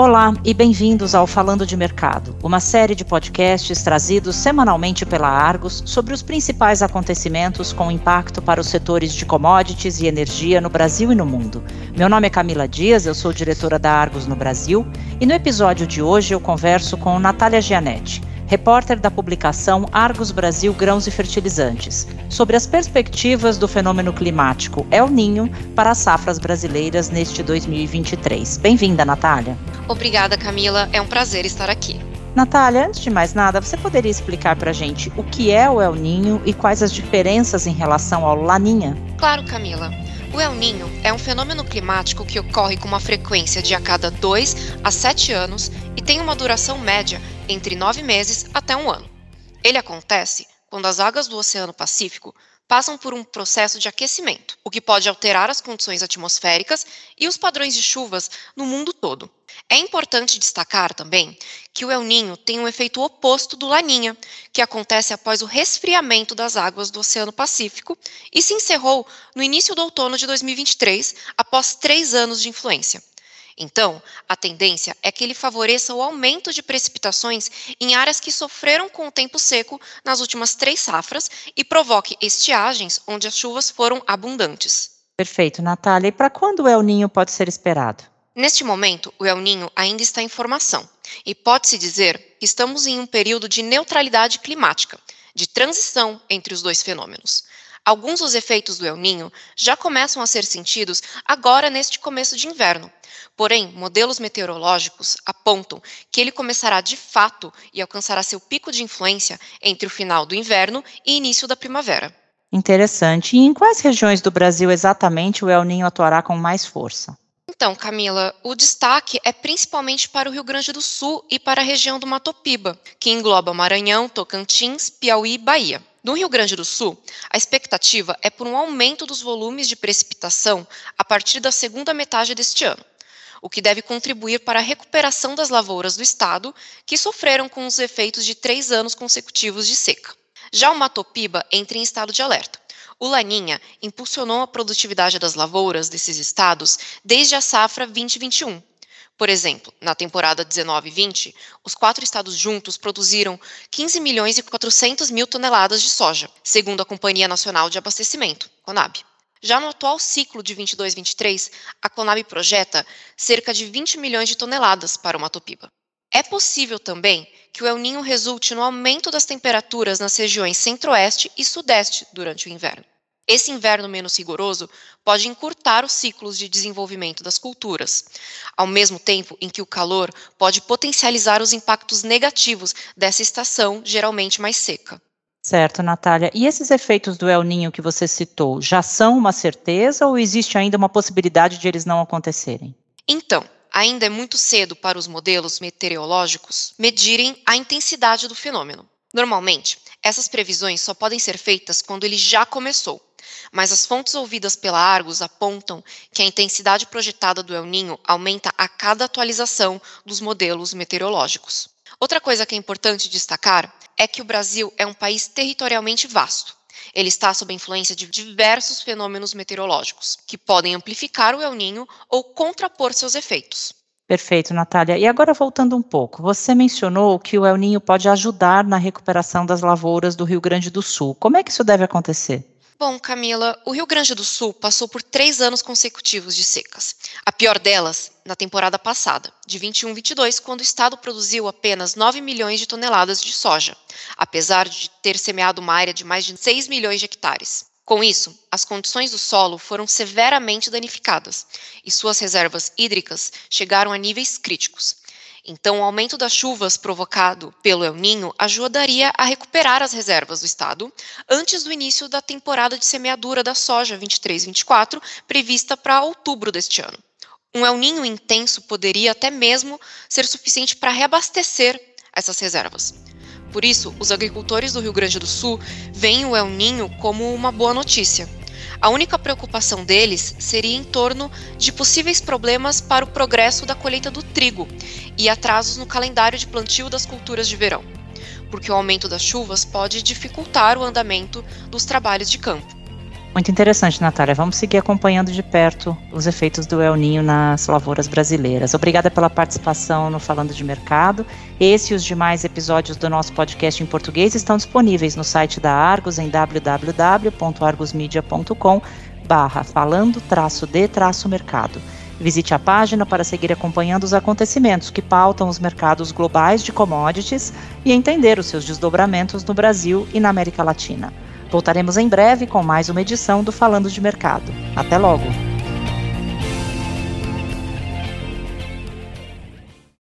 Olá e bem-vindos ao Falando de Mercado, uma série de podcasts trazidos semanalmente pela Argos sobre os principais acontecimentos com impacto para os setores de commodities e energia no Brasil e no mundo. Meu nome é Camila Dias, eu sou diretora da Argos no Brasil e no episódio de hoje eu converso com Natália Gianetti repórter da publicação Argos Brasil Grãos e Fertilizantes, sobre as perspectivas do fenômeno climático El Ninho para as safras brasileiras neste 2023. Bem-vinda, Natália. Obrigada, Camila. É um prazer estar aqui. Natália, antes de mais nada, você poderia explicar para a gente o que é o El Ninho e quais as diferenças em relação ao Laninha? Claro, Camila. O El Ninho é um fenômeno climático que ocorre com uma frequência de a cada 2 a 7 anos e tem uma duração média entre 9 meses até um ano. Ele acontece quando as águas do Oceano Pacífico passam por um processo de aquecimento, o que pode alterar as condições atmosféricas e os padrões de chuvas no mundo todo. É importante destacar também que o El Ninho tem um efeito oposto do Laninha, que acontece após o resfriamento das águas do Oceano Pacífico e se encerrou no início do outono de 2023, após três anos de influência. Então, a tendência é que ele favoreça o aumento de precipitações em áreas que sofreram com o tempo seco nas últimas três safras e provoque estiagens onde as chuvas foram abundantes. Perfeito, Natália. E para quando o El Ninho pode ser esperado? Neste momento, o El Ninho ainda está em formação e pode-se dizer que estamos em um período de neutralidade climática, de transição entre os dois fenômenos. Alguns dos efeitos do El Ninho já começam a ser sentidos agora neste começo de inverno, Porém, modelos meteorológicos apontam que ele começará de fato e alcançará seu pico de influência entre o final do inverno e início da primavera. Interessante. E em quais regiões do Brasil exatamente o El Ninho atuará com mais força? Então, Camila, o destaque é principalmente para o Rio Grande do Sul e para a região do Matopiba, que engloba Maranhão, Tocantins, Piauí e Bahia. No Rio Grande do Sul, a expectativa é por um aumento dos volumes de precipitação a partir da segunda metade deste ano o que deve contribuir para a recuperação das lavouras do estado, que sofreram com os efeitos de três anos consecutivos de seca. Já o Matopiba entra em estado de alerta. O Laninha impulsionou a produtividade das lavouras desses estados desde a safra 2021. Por exemplo, na temporada 19-20, os quatro estados juntos produziram 15 milhões e 400 mil toneladas de soja, segundo a Companhia Nacional de Abastecimento, CONAB. Já no atual ciclo de 22-23, a Conab projeta cerca de 20 milhões de toneladas para o Matopiba. É possível também que o El Ninho resulte no aumento das temperaturas nas regiões centro-oeste e sudeste durante o inverno. Esse inverno menos rigoroso pode encurtar os ciclos de desenvolvimento das culturas, ao mesmo tempo em que o calor pode potencializar os impactos negativos dessa estação geralmente mais seca. Certo, Natália. E esses efeitos do El Ninho que você citou já são uma certeza ou existe ainda uma possibilidade de eles não acontecerem? Então, ainda é muito cedo para os modelos meteorológicos medirem a intensidade do fenômeno. Normalmente, essas previsões só podem ser feitas quando ele já começou. Mas as fontes ouvidas pela Argos apontam que a intensidade projetada do El Ninho aumenta a cada atualização dos modelos meteorológicos. Outra coisa que é importante destacar é que o Brasil é um país territorialmente vasto. Ele está sob a influência de diversos fenômenos meteorológicos, que podem amplificar o El Ninho ou contrapor seus efeitos. Perfeito, Natália. E agora voltando um pouco, você mencionou que o El Ninho pode ajudar na recuperação das lavouras do Rio Grande do Sul. Como é que isso deve acontecer? Bom, Camila, o Rio Grande do Sul passou por três anos consecutivos de secas. A pior delas na temporada passada, de 21-22, quando o estado produziu apenas 9 milhões de toneladas de soja, apesar de ter semeado uma área de mais de 6 milhões de hectares. Com isso, as condições do solo foram severamente danificadas e suas reservas hídricas chegaram a níveis críticos. Então, o aumento das chuvas provocado pelo El Ninho ajudaria a recuperar as reservas do estado antes do início da temporada de semeadura da soja 23-24, prevista para outubro deste ano. Um El Ninho intenso poderia até mesmo ser suficiente para reabastecer essas reservas. Por isso, os agricultores do Rio Grande do Sul veem o El Ninho como uma boa notícia a única preocupação deles seria em torno de possíveis problemas para o progresso da colheita do trigo e atrasos no calendário de plantio das culturas de verão, porque o aumento das chuvas pode dificultar o andamento dos trabalhos de campo. Muito interessante, Natália. Vamos seguir acompanhando de perto os efeitos do El Ninho nas lavouras brasileiras. Obrigada pela participação no Falando de Mercado. Esse e os demais episódios do nosso podcast em português estão disponíveis no site da Argos em www.argosmedia.com barra falando traço de traço mercado. Visite a página para seguir acompanhando os acontecimentos que pautam os mercados globais de commodities e entender os seus desdobramentos no Brasil e na América Latina. Voltaremos em breve com mais uma edição do Falando de Mercado. Até logo!